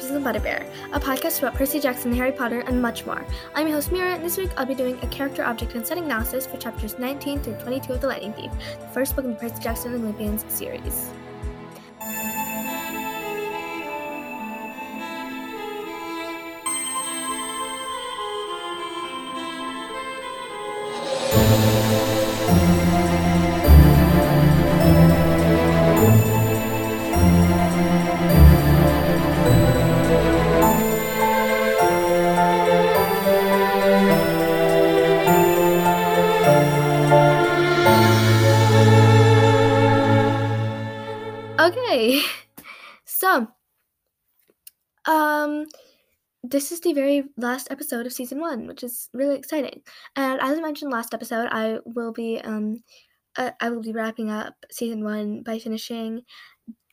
episode of Butterbeer, a podcast about Percy Jackson, Harry Potter, and much more. I'm your host Meera, and this week I'll be doing a character, object, and setting analysis for chapters 19 through 22 of The Lightning Thief, the first book in the Percy Jackson and Olympians series. Okay, so, um, this is the very last episode of season one, which is really exciting. And as I mentioned last episode, I will be um, uh, I will be wrapping up season one by finishing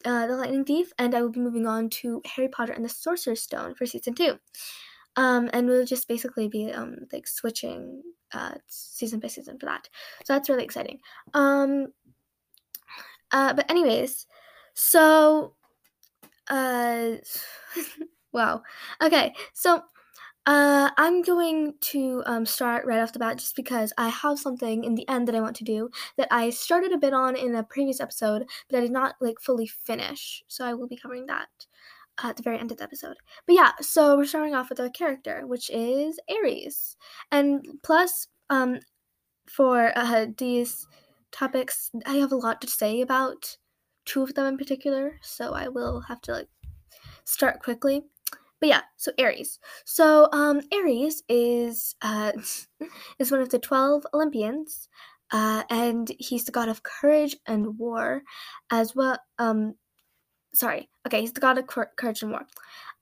uh, the Lightning Thief, and I will be moving on to Harry Potter and the Sorcerer's Stone for season two. Um, and we'll just basically be um like switching uh season by season for that. So that's really exciting. Um, uh, but anyways. So, uh, wow. Okay, so uh, I'm going to um, start right off the bat just because I have something in the end that I want to do that I started a bit on in a previous episode, but I did not like fully finish. So I will be covering that at the very end of the episode. But yeah, so we're starting off with a character, which is Ares. and plus, um, for uh, these topics, I have a lot to say about two of them in particular, so I will have to like start quickly. But yeah, so Ares. So um Ares is uh is one of the 12 Olympians. Uh, and he's the god of courage and war as well um sorry okay he's the god of courage and war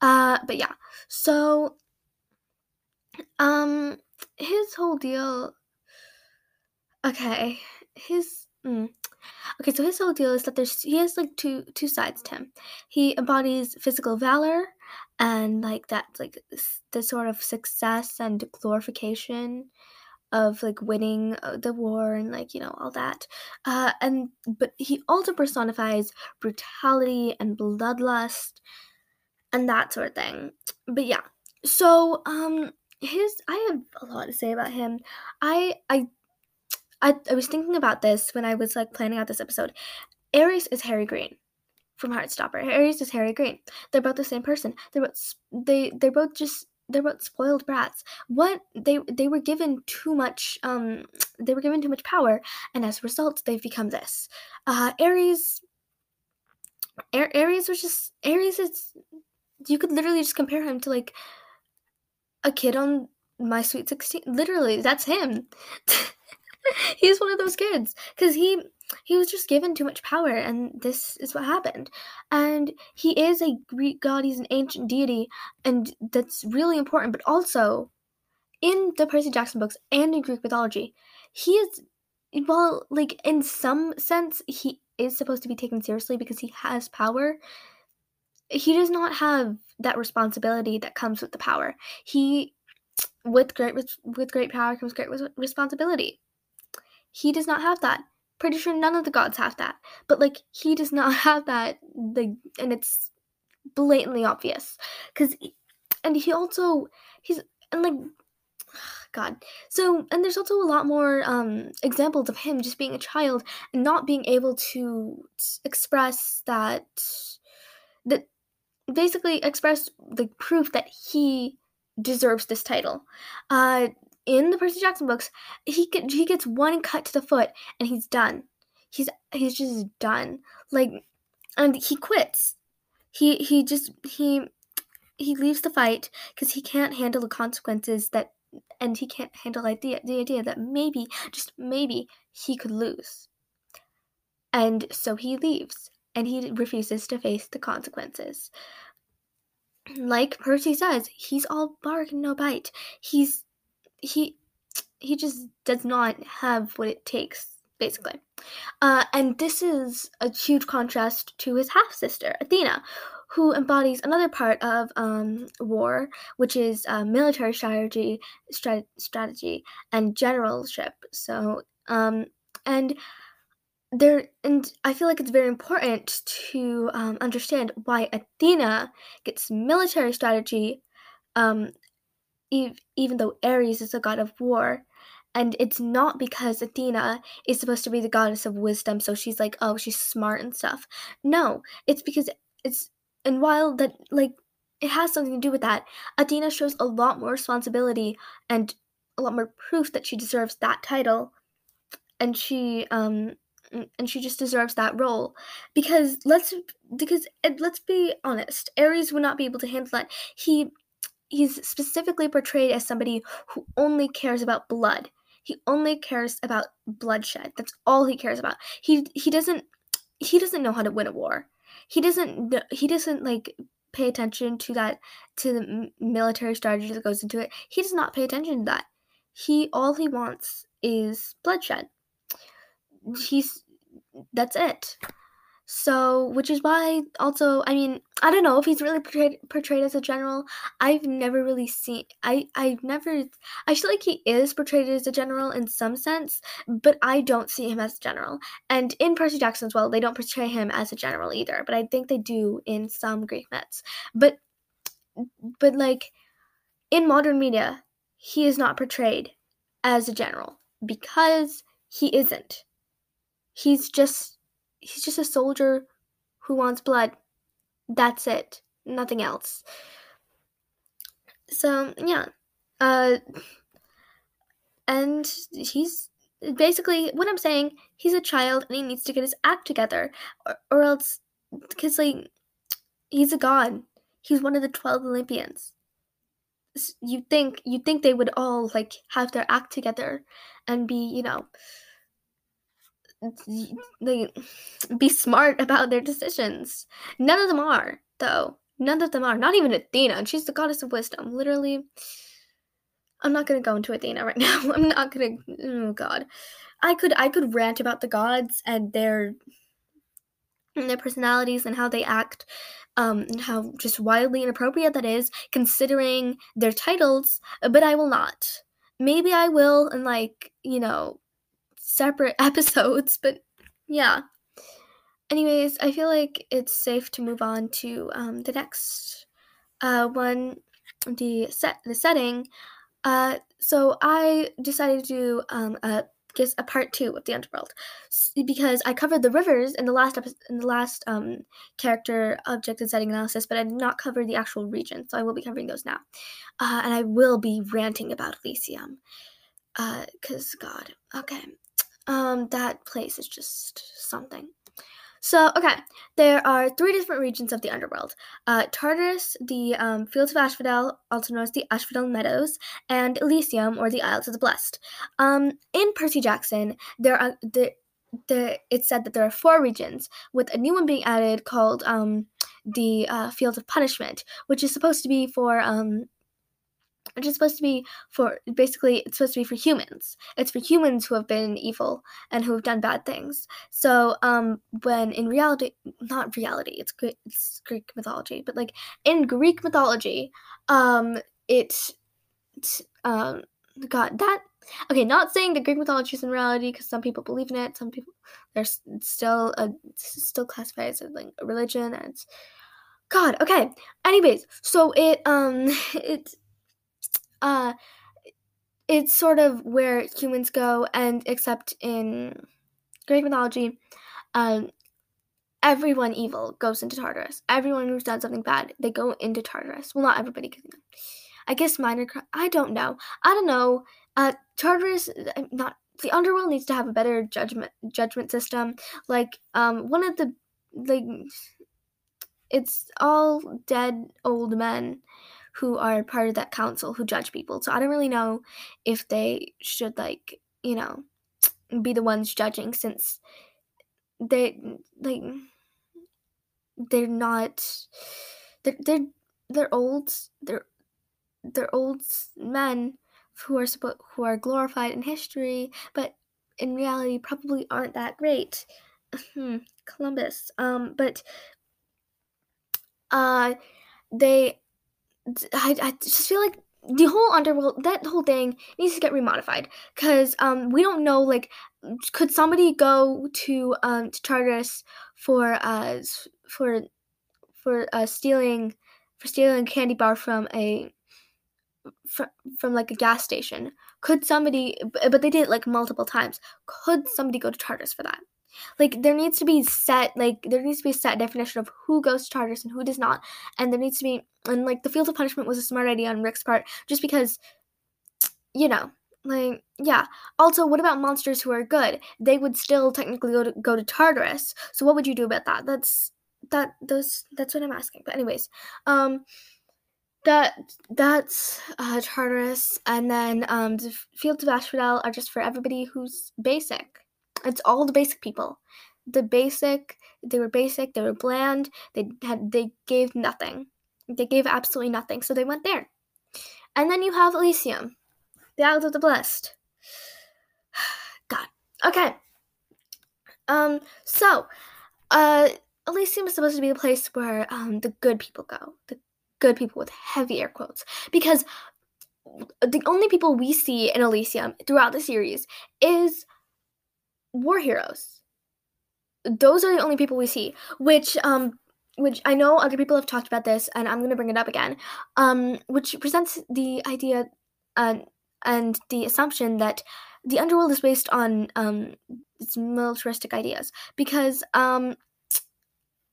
uh but yeah so um his whole deal okay his mm, Okay, so his whole deal is that there's he has like two two sides to him. He embodies physical valor and like that like the sort of success and glorification of like winning uh, the war and like you know all that. Uh and but he also personifies brutality and bloodlust and that sort of thing. But yeah. So um his i have a lot to say about him. I i I, I was thinking about this when I was like planning out this episode. Ares is Harry Greene from Heartstopper. Ares is Harry Greene. They're both the same person. They're both they they're both just they're both spoiled brats. What they they were given too much um they were given too much power, and as a result, they've become this. Uh, Ares. Ares was just Ares is. You could literally just compare him to like a kid on My Sweet Sixteen. Literally, that's him. he's one of those kids because he he was just given too much power and this is what happened. And he is a greek god he's an ancient deity and that's really important but also in the percy jackson books and in greek mythology he is well like in some sense he is supposed to be taken seriously because he has power he does not have that responsibility that comes with the power. He with great with great power comes great responsibility he does not have that. Pretty sure none of the gods have that. But like he does not have that like and it's blatantly obvious cuz and he also he's and like god. So and there's also a lot more um examples of him just being a child and not being able to express that that basically express the proof that he deserves this title. Uh, in the Percy Jackson books, he get, he gets one cut to the foot and he's done. He's he's just done. Like and he quits. He he just he he leaves the fight because he can't handle the consequences that and he can't handle like the the idea that maybe just maybe he could lose. And so he leaves and he refuses to face the consequences. Like Percy says, he's all bark and no bite. He's he he just does not have what it takes basically. Uh, and this is a huge contrast to his half sister athena who embodies another part of um, war which is uh, military strategy strat- strategy and generalship. So um, and there and I feel like it's very important to um, understand why Athena gets military strategy, um, ev- even though Ares is a god of war. And it's not because Athena is supposed to be the goddess of wisdom, so she's like, oh, she's smart and stuff. No, it's because it's and while that like it has something to do with that, Athena shows a lot more responsibility and a lot more proof that she deserves that title, and she um and she just deserves that role because let's because let's be honest ares would not be able to handle that he he's specifically portrayed as somebody who only cares about blood. He only cares about bloodshed. That's all he cares about. He he doesn't he doesn't know how to win a war. He doesn't he doesn't like pay attention to that to the military strategy that goes into it. He does not pay attention to that. He all he wants is bloodshed. He's that's it. So, which is why also, I mean, I don't know if he's really portrayed portrayed as a general. I've never really seen I I've never I feel like he is portrayed as a general in some sense, but I don't see him as a general. And in Percy Jackson as well, they don't portray him as a general either, but I think they do in some Greek myths. But but like in modern media, he is not portrayed as a general because he isn't. He's just he's just a soldier who wants blood. That's it. Nothing else. So, yeah. Uh and he's basically what I'm saying, he's a child and he needs to get his act together or, or else cuz like he's a god. He's one of the 12 Olympians. You think you think they would all like have their act together and be, you know, like be smart about their decisions. None of them are, though. None of them are. Not even Athena, she's the goddess of wisdom. Literally, I'm not gonna go into Athena right now. I'm not gonna. Oh God, I could I could rant about the gods and their and their personalities and how they act, um, and how just wildly inappropriate that is, considering their titles. But I will not. Maybe I will, and like you know, separate episodes, but yeah. Anyways, I feel like it's safe to move on to um, the next uh, one, the set, the setting. Uh, so I decided to do um, a a part two of the underworld because I covered the rivers in the last episode, in the last um, character object and setting analysis, but I did not cover the actual region, so I will be covering those now, uh, and I will be ranting about Elysium, because uh, God, okay, um, that place is just something. So, okay, there are three different regions of the underworld uh, Tartarus, the um, Fields of Asphodel, also known as the Asphodel Meadows, and Elysium, or the Isles of the Blessed. Um, in Percy Jackson, there are the, the it's said that there are four regions, with a new one being added called um, the uh, Field of Punishment, which is supposed to be for um, which is supposed to be for basically it's supposed to be for humans. It's for humans who have been evil and who have done bad things. So um when in reality not reality, it's Greek, it's Greek mythology, but like in Greek mythology, um it um God that okay, not saying that Greek mythology is in reality because some people believe in it, some people there's still a still classified as a, like a religion and God, okay. Anyways, so it um it uh it's sort of where humans go and except in Greek mythology, um everyone evil goes into Tartarus. Everyone who's done something bad, they go into Tartarus. Well, not everybody. I guess minor. I don't know. I don't know. Uh, Tartarus, uh, not the underworld needs to have a better judgment judgment system. Like, um, one of the like, it's all dead old men who are part of that council who judge people. So I don't really know if they should like, you know, be the ones judging since they like they're not they're they're, they're old they're they're old men who are who are glorified in history but in reality probably aren't that great hmm, columbus um but uh they I, I just feel like the whole underworld that whole thing needs to get remodified. Because um we don't know like could somebody go to um to Tartarus for uh for for uh stealing for stealing a candy bar from a from, from like a gas station? Could somebody but they did it like multiple times. Could somebody go to Tartarus for that like there needs to be set like there needs to be a set definition of who goes to Tartarus and who does not. And there needs to be and like the field of punishment was a smart idea on rick's part just because you know like yeah. Also what about monsters who are good? They would still technically go to go to tartarus. So what would you do about that? That's that those that's what i'm asking. But anyways um that that's uh, tartarus. And then um the fields of asphodel are just for everybody who's basic it's all the basic people the basic they were basic they were bland they had they gave nothing they gave absolutely nothing so they went there and then you have elysium the Isles of the Blessed. God. Okay. Um, so, uh, Elysium is supposed to be the place where um, the good people go. The good people with heavy air quotes. Because the only people we see in Elysium throughout the series is war heroes. Those are the only people we see, which um which I know other people have talked about this, and I'm to bring it up again, um, which presents the idea uh, and the assumption that the underworld is based on um, its militaristic ideas. Because um,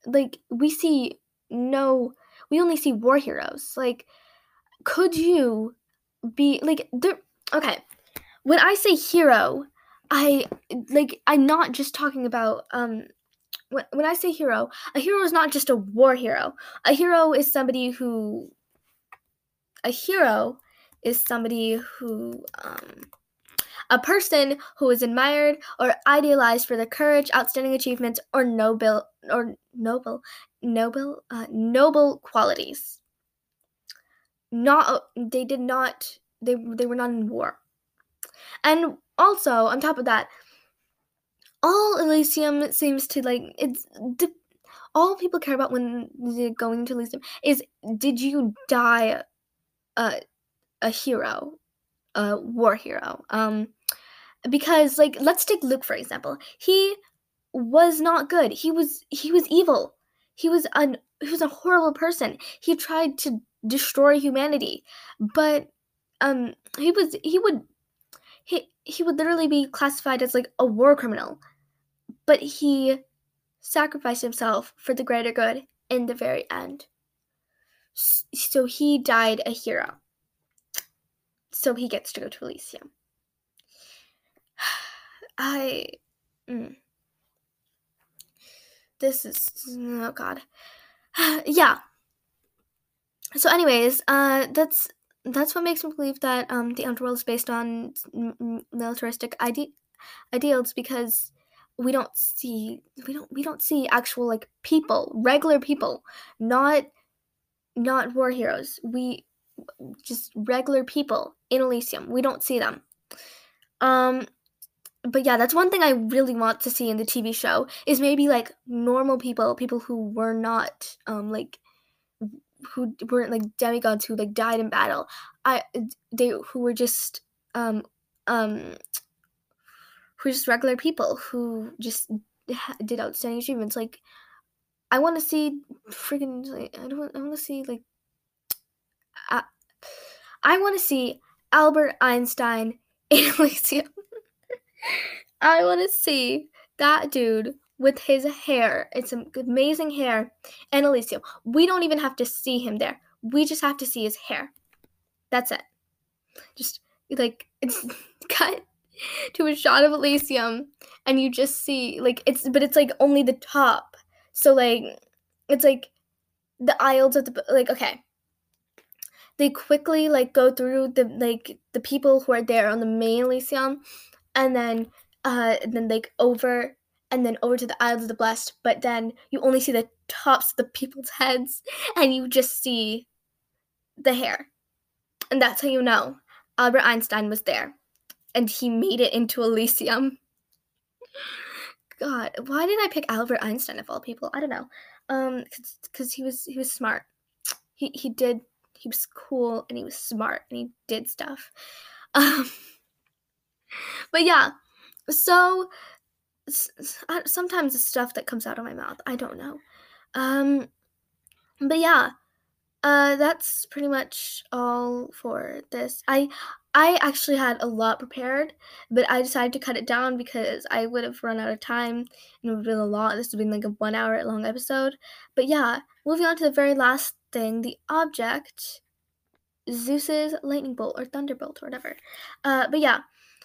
like we see no we only see war heroes. Like could you be like there okay. When i say hero i like i'm not just talking about um when, i say hero a hero is not just a war hero a hero is somebody who a hero is somebody who um, a person who is admired or idealized for their courage, outstanding achievements, or noble or noble noble uh, noble qualities. Not they did not they they were not in war. And also on top of that, all Elysium seems to like it's all people care about when they're going to Elysium is did you die uh a hero, a war hero. Um, because like let's take Luke for example. He was not good. He was he was evil. He was an he was a horrible person. He tried to destroy humanity, but um he was he would he he would literally be classified as like a war criminal. But he sacrificed himself for the greater good in the very end. So he died a hero so he gets to go to Elysium. I. Mm. This is. Oh, God. yeah. So, anyways, uh, that's that's what makes me believe that um, the underworld is based on militaristic ide- ideals because we don't see we don't we don't see actual like people regular people not not war heroes we just regular people in Elysium. We don't see them. Um but yeah, that's one thing I really want to see in the TV show is maybe like normal people, people who were not um like who weren't like demigods who like died in battle. I they who were just um um who just regular people who just did outstanding achievements. Like I want to see freaking like I don't I want to see like I, I want to see Albert Einstein in Elysium. I want to see that dude with his hair. It's amazing hair And Elysium. We don't even have to see him there. We just have to see his hair. That's it. Just like it's cut to a shot of Elysium and you just see like it's but it's like only the top. So like it's like the aisles of the like okay they quickly like go through the like the people who are there on the main Elysium, and then uh and then like over and then over to the Isles of the Blessed, but then you only see the tops of the people's heads and you just see the hair. And that's how you know Albert Einstein was there. And he made it into Elysium. God, why did I pick Albert Einstein of all people? I don't know. Um, because he was he was smart. He he did he was cool and he was smart and he did stuff. Um, but yeah, so sometimes the stuff that comes out of my mouth, I don't know. Um, but yeah, uh, that's pretty much all for this. I I actually had a lot prepared, but I decided to cut it down because I would have run out of time and it would have been a lot. This would have been like a one hour long episode. But yeah, moving on to the very last thing the object Zeus's lightning bolt or thunderbolt or whatever. Uh, but yeah,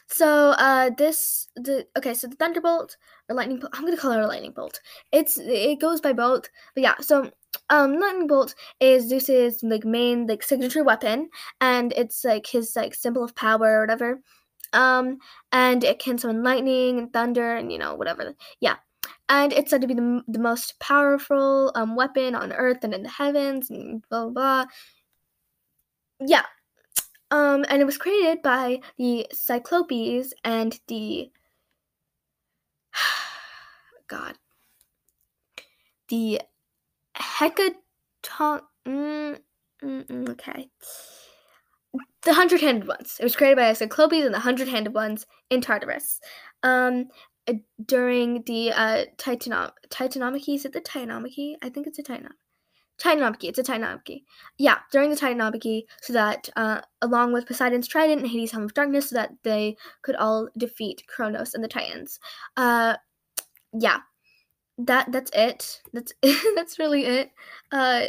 so uh, this the okay, so the thunderbolt or lightning bolt. I'm gonna call it a lightning bolt. It's it goes by both, but yeah. So um, lightning bolt is Zeus's like main like signature weapon, and it's like his like symbol of power or whatever. Um, and it can summon lightning and thunder and you know whatever. Yeah, and it's said to be the, the most powerful um, weapon on Earth and in the heavens and blah blah. blah. Yeah, um, and it was created by the Cyclopes and the God, the Hecaton. Mm, mm, mm, okay, the hundred-handed ones. It was created by the Cyclopes and the hundred-handed ones in Tartarus. Um, during the uh, Titanom- Titanomachy, is it the Titanomachy? I think it's a Titanomachy. Titanomachy. It's a Titanomachy. Yeah, during the Titanomachy, so that uh, along with Poseidon's trident and Hades' helm of darkness, so that they could all defeat Kronos and the Titans. Uh, yeah, that that's it. That's that's really it. Uh,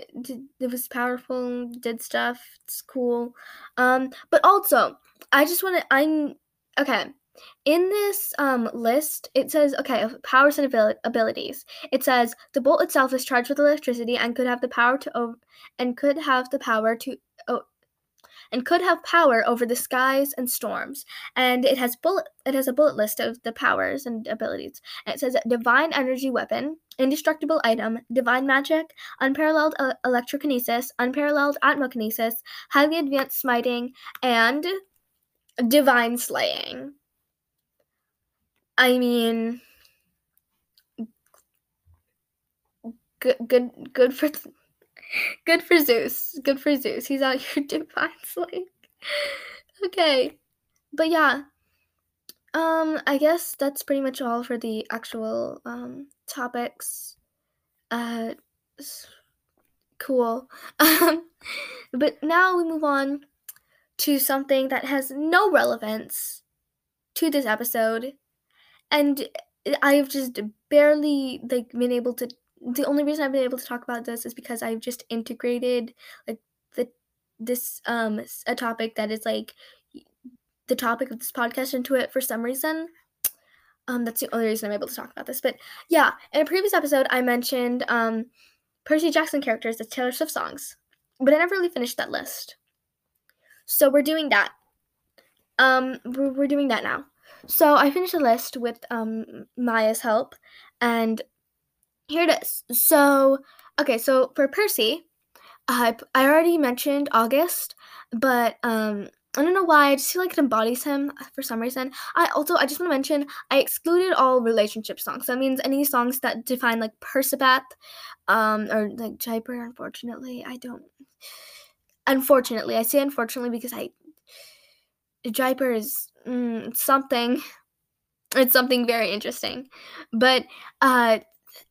it was powerful. Did stuff. It's cool. Um, but also, I just want to. I'm okay. In this um, list, it says, okay, powers and abil- abilities. It says the bolt itself is charged with electricity and could have the power to and could have the power to o- and could have power over the skies and storms. And it has bullet it has a bullet list of the powers and abilities. And it says divine energy weapon, indestructible item, divine magic, unparalleled uh, electrokinesis, unparalleled atmokinesis, highly advanced smiting, and divine slaying. I mean, good, good, good for, good for Zeus. Good for Zeus. He's out here divine slaying. okay, but yeah. Um, I guess that's pretty much all for the actual um topics. Uh, cool. Um, but now we move on to something that has no relevance to this episode and I've just barely like been able to. The only reason I've been able to talk about this is because I've just integrated like the this um a topic that is like the topic of this podcast into it for some reason. Um, that's the only reason I'm able to talk about this. But yeah, in a previous episode, I mentioned um, Percy Jackson characters as Taylor Swift songs, but I never really finished that list. So we're doing that. Um, we're, we're doing that now. So I finished the list with um, Maya's help, and here it is. So, okay, so for Percy, I, I already mentioned August, but um, I don't know why. I just feel like it embodies him for some reason. I also I just want to mention I excluded all relationship songs. That means any songs that define like Percabeth, um, or like Jasper. Unfortunately, I don't. Unfortunately, I say unfortunately because I. Jasper is mm, something it's something very interesting. But uh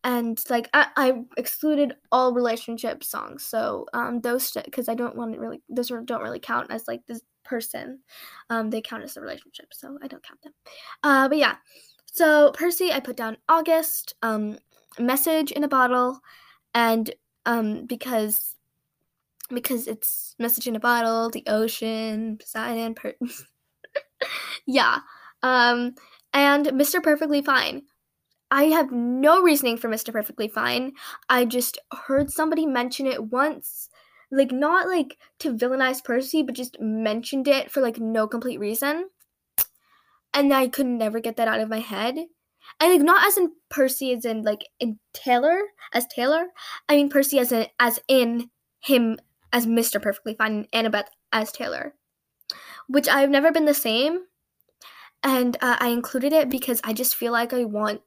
and like I, I excluded all relationship songs so um those because i don't want to really those don't really count as like this person. Um they count as a relationship so i don't count them. Uh but yeah. So percy i put down august um message in a bottle and um because because it's message in a bottle the ocean poseidon per- yeah. Um, and Mr. Perfectly Fine. I have no reasoning for Mr. Perfectly Fine. I just heard somebody mention it once. Like, not like to villainize Percy, but just mentioned it for like no complete reason. And I could never get that out of my head. And like not as in Percy as in like in Taylor as Taylor. I mean Percy as in as in him as Mr. Perfectly Fine and Annabeth as Taylor. Which I've never been the same and uh, I included it because I just feel like I want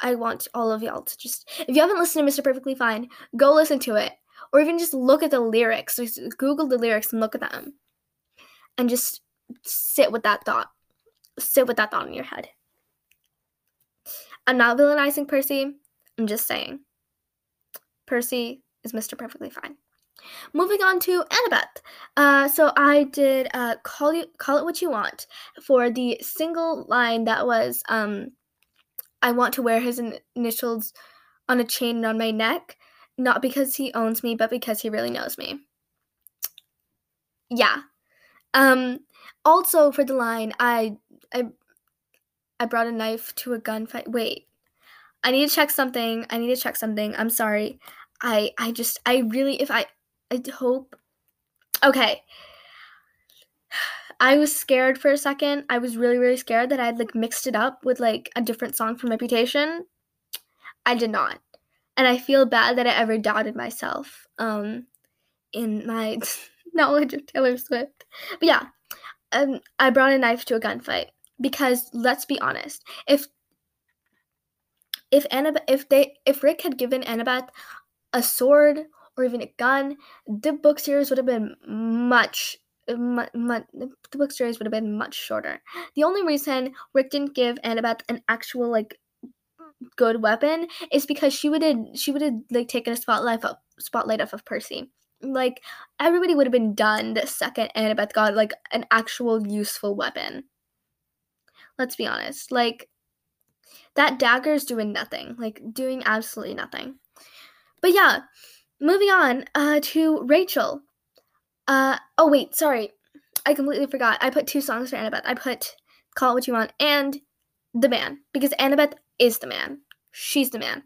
I want all of y'all to just if you haven't listened to Mr. Perfectly Fine, go listen to it or even just look at the lyrics. Just Google the lyrics and look at them, and just sit with that thought. Sit with that thought in your head. I'm not villainizing Percy. I'm just saying. Percy is Mr. Perfectly Fine. Moving on to Annabeth. Uh, so I did uh, call you call it what you want for the single line that was um, I want to wear his initials on a chain around my neck, not because he owns me, but because he really knows me. Yeah. Um, also for the line, I I I brought a knife to a gunfight. Wait. I need to check something. I need to check something. I'm sorry. I I just I really if I I hope Okay. I was scared for a second. I was really really scared that I'd like mixed it up with like a different song from Reputation. I did not. And I feel bad that I ever doubted myself um in my knowledge of Taylor Swift. But yeah, um, I brought a knife to a gunfight because let's be honest, if if Annabeth, if they if Rick had given Annabeth a sword or even a gun, the book series would have been much, much, much the book series would have been much shorter. The only reason Rick didn't give Annabeth an actual like good weapon is because she would have she would have like taken a spotlight of spotlight off of Percy. Like everybody would have been done the second Annabeth got like an actual useful weapon. Let's be honest. Like that dagger's doing nothing. Like doing absolutely nothing. But yeah, moving on uh to Rachel. Uh oh wait, sorry. I completely forgot. I put two songs for Annabeth. I put Call It What You Want and The Man because Annabeth is the man. She's the man.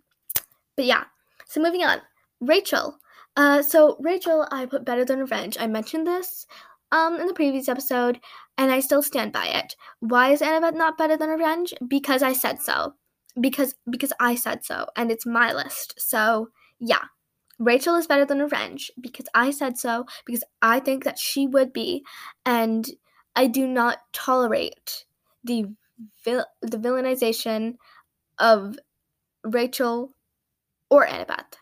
But yeah. So moving on. Rachel. Uh, so Rachel, I put better than revenge. I mentioned this um in the previous episode, and I still stand by it. Why is Annabeth not better than revenge? Because I said so. Because because I said so, and it's my list. So yeah. Rachel is better than Revenge because I said so, because I think that she would be, and I do not tolerate the vil- the villainization of Rachel or Annabeth.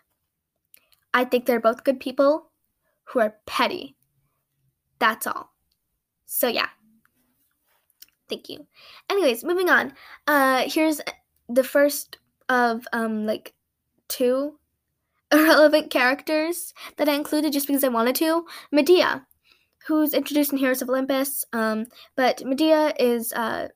I think they're both good people who are petty. That's all. So yeah. Thank you. Anyways, moving on. Uh here's the first of um like two irrelevant characters that I included just because I wanted to. Medea, who's introduced in Heroes of Olympus. Um, but Medea is uh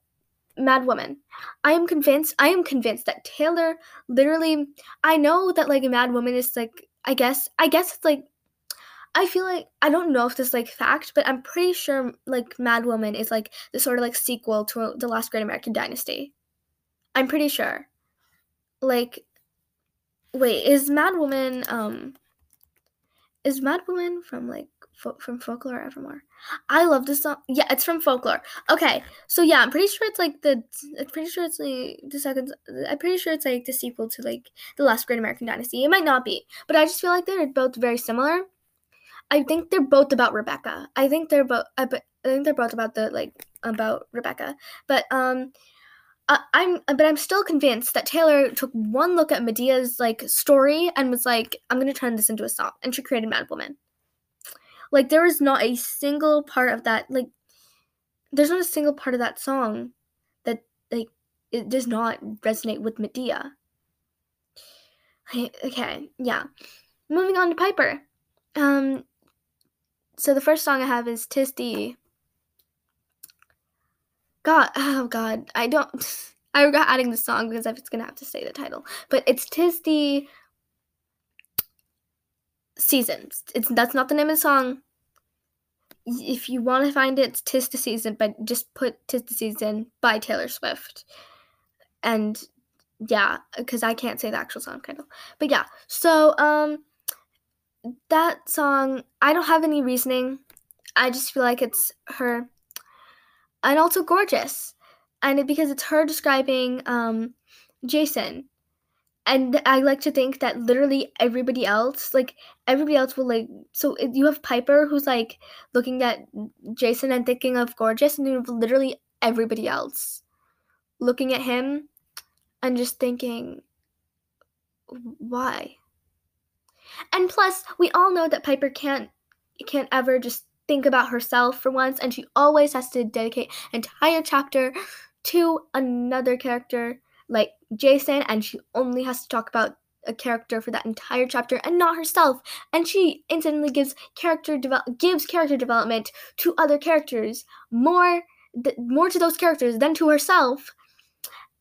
Mad Woman. I am convinced. I am convinced that Taylor literally. I know that like a Mad Woman is like I guess I guess it's like I feel like I don't know if this is like fact, but I'm pretty sure like Mad Woman is like the sort of like sequel to the Last Great American Dynasty. I'm pretty sure. Like, wait, is Mad Woman um, is Mad Woman from like fo- from Folklore Evermore? I love this song. Yeah, it's from Folklore. Okay, so yeah, I'm pretty sure it's like the. I'm pretty sure it's like the second. I'm pretty sure it's like the sequel to like the Last Great American Dynasty. It might not be, but I just feel like they're both very similar. I think they're both about Rebecca. I think they're both. I, I think they're both about the like about Rebecca. But um, I, I'm but I'm still convinced that Taylor took one look at Medea's like story and was like, I'm gonna turn this into a song, and she created Mad Woman. Like there is not a single part of that like there's not a single part of that song that like it does not resonate with Medea. Okay, yeah. Moving on to Piper. Um so the first song I have is Tis the God oh god, I don't I regret adding the song because I'm just gonna have to say the title. But it's Tis the Seasons. It's that's not the name of the song if you want to find it, it's Tis the Season, but just put Tis the Season by Taylor Swift. And yeah, because I can't say the actual song title. But yeah, so um that song, I don't have any reasoning. I just feel like it's her and also gorgeous. And it, because it's her describing um Jason and I like to think that literally everybody else, like everybody else, will like. So you have Piper who's like looking at Jason and thinking of gorgeous, and you have literally everybody else looking at him and just thinking, why? And plus, we all know that Piper can't can't ever just think about herself for once, and she always has to dedicate entire chapter to another character like Jason, and she only has to talk about a character for that entire chapter and not herself. And she instantly gives character develop gives character development to other characters more th- more to those characters than to herself.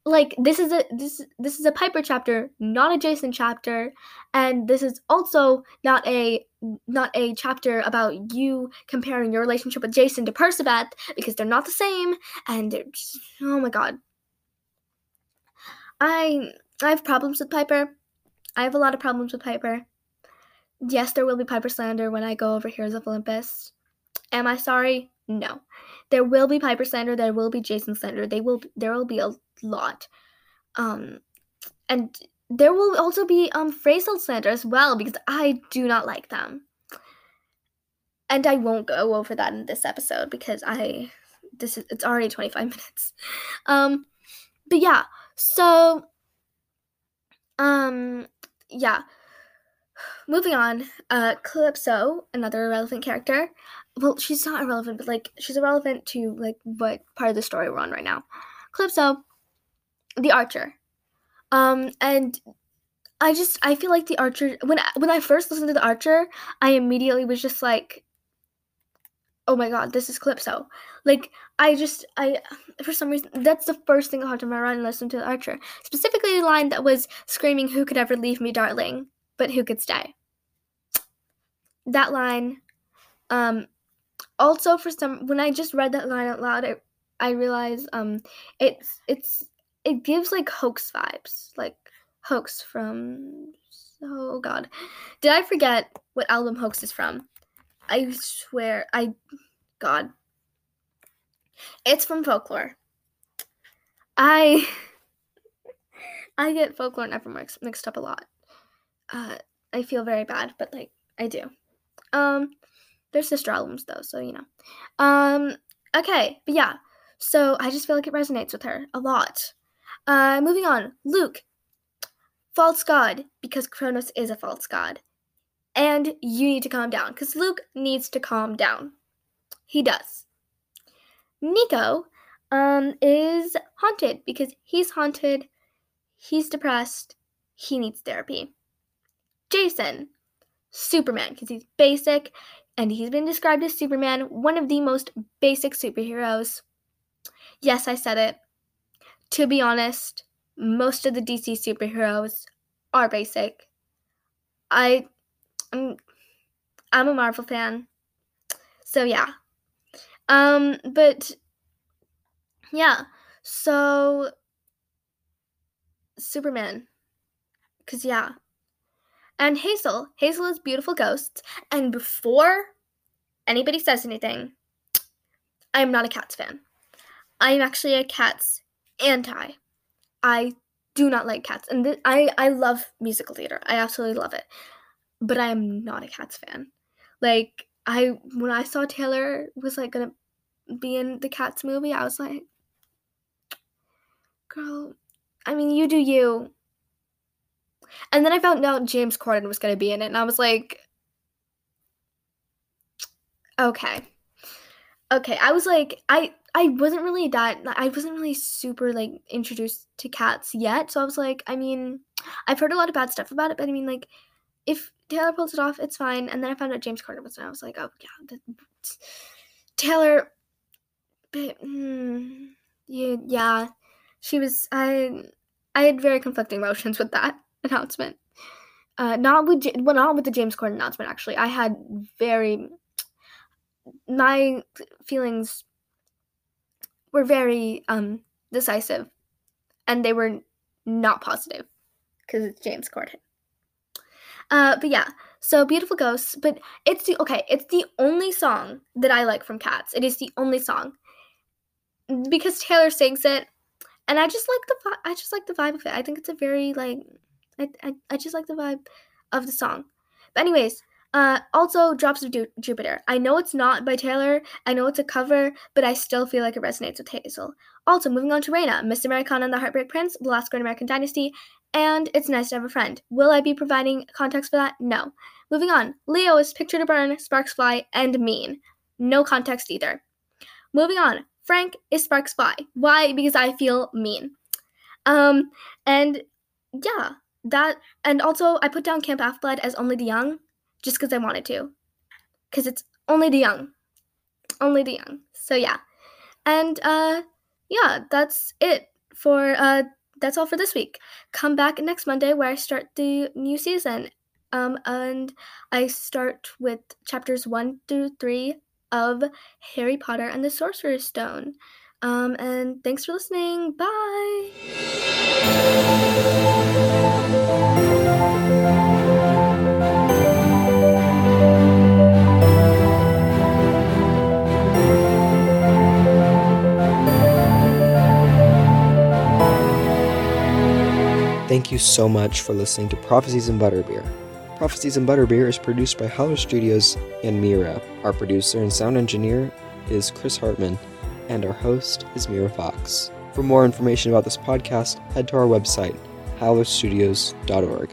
Like this is a this this is a Piper chapter, not a Jason chapter, and this is also not a not a chapter about you comparing your relationship with Jason to Percabeth because they're not the same and just, oh my god. I I have problems with Piper. I have a lot of problems with Piper. Yes, there will be Piper slander when I go over Heroes of Olympus. Am I sorry? No. There will be Piper slander, there will be Jason slander. They will there will be a lot. Um, and there will also be um Frazel slander as well because I do not like them. And I won't go over that in this episode because I this is it's already 25 minutes. Um but yeah, so um yeah. Moving on, uh Calypso, another irrelevant character. Well, she's not irrelevant, but like she's irrelevant to like what part of the story we're on right now. Calypso the Archer. Um, and I just I feel like the Archer when I, when I first listened to the Archer, I immediately was just like, oh my god, this is Calypso. Like I just I for some reason that's the first thing I thought to my run and listened to the Archer. Specifically the line that was screaming, "Who could ever leave me, darling? But who could stay?" That line. Um, also for some when I just read that line out loud, I I realized um it's it's it gives like hoax vibes, like hoax from oh god. Did I forget what album hoax is from? I swear I god. It's from folklore. I I get folklore and Evermore mixed up a lot. Uh, I feel very bad, but like I do. Um, they're sister albums though, so you know. Um, okay, but yeah. So I just feel like it resonates with her a lot. Uh, moving on. Luke. False god, because Kronos is a false god. And you need to calm down, because Luke needs to calm down. He does. Nico um, is haunted because he's haunted, he's depressed, he needs therapy. Jason, Superman, because he's basic and he's been described as Superman, one of the most basic superheroes. Yes, I said it to be honest, most of the DC superheroes are basic. I I'm I'm a Marvel fan. So yeah. Um but yeah. So Superman. Cuz yeah. And Hazel, Hazel is beautiful ghosts and before anybody says anything, I'm not a Cats fan. I'm actually a Cats anti. I do not like cats, and th- I I love musical theater. I absolutely love it, but I am not a cats fan. Like I when I saw Taylor was like gonna be in the Cats movie, I was like, girl, I mean you do you. And then I found out James Corden was gonna be in it, and I was like, okay, okay. I was like, I I wasn't really that I wasn't really super like introduced to cats yet. So I was like, I mean, I've heard a lot of bad stuff about it, but I mean like if Taylor pulls it off, it's fine. And then I found out James Corden was and I was like, oh yeah, the, Taylor but mm, yeah, yeah. She was I I had very conflicting emotions with that announcement. Uh, not with well, not with the James Corden announcement. Actually, I had very my feelings were very um, decisive, and they were not positive because it's James Corden. Uh, but yeah, so beautiful ghosts. But it's the okay. It's the only song that I like from Cats. It is the only song because Taylor sings it, and I just like the I just like the vibe of it. I think it's a very like I I, I just like the vibe of the song. But anyways, uh, also, Drops of Jupiter. I know it's not by Taylor, I know it's a cover, but I still feel like it resonates with Hazel. Also, moving on to Reyna, Miss Americana and the Heartbreak Prince, The Last Great American Dynasty, and It's Nice to Have a Friend. Will I be providing context for that? No. Moving on, Leo is Picture to Burn, Sparks Fly, and Mean. No context either. Moving on, Frank is Sparks Fly. Why? Because I feel mean. Um, and yeah, that and also I put down Camp Half Blood as only the young, just because I wanted to, because it's only the young, only the young. So yeah, and uh, yeah, that's it for uh, that's all for this week. Come back next Monday where I start the new season. Um, and I start with chapters one through three of Harry Potter and the Sorcerer's Stone. Um, and thanks for listening. Bye. You so much for listening to Prophecies and Butterbeer. Prophecies and Butterbeer is produced by Howler Studios and Meera. Our producer and sound engineer is Chris Hartman, and our host is Meera Fox. For more information about this podcast, head to our website, howlerstudios.org.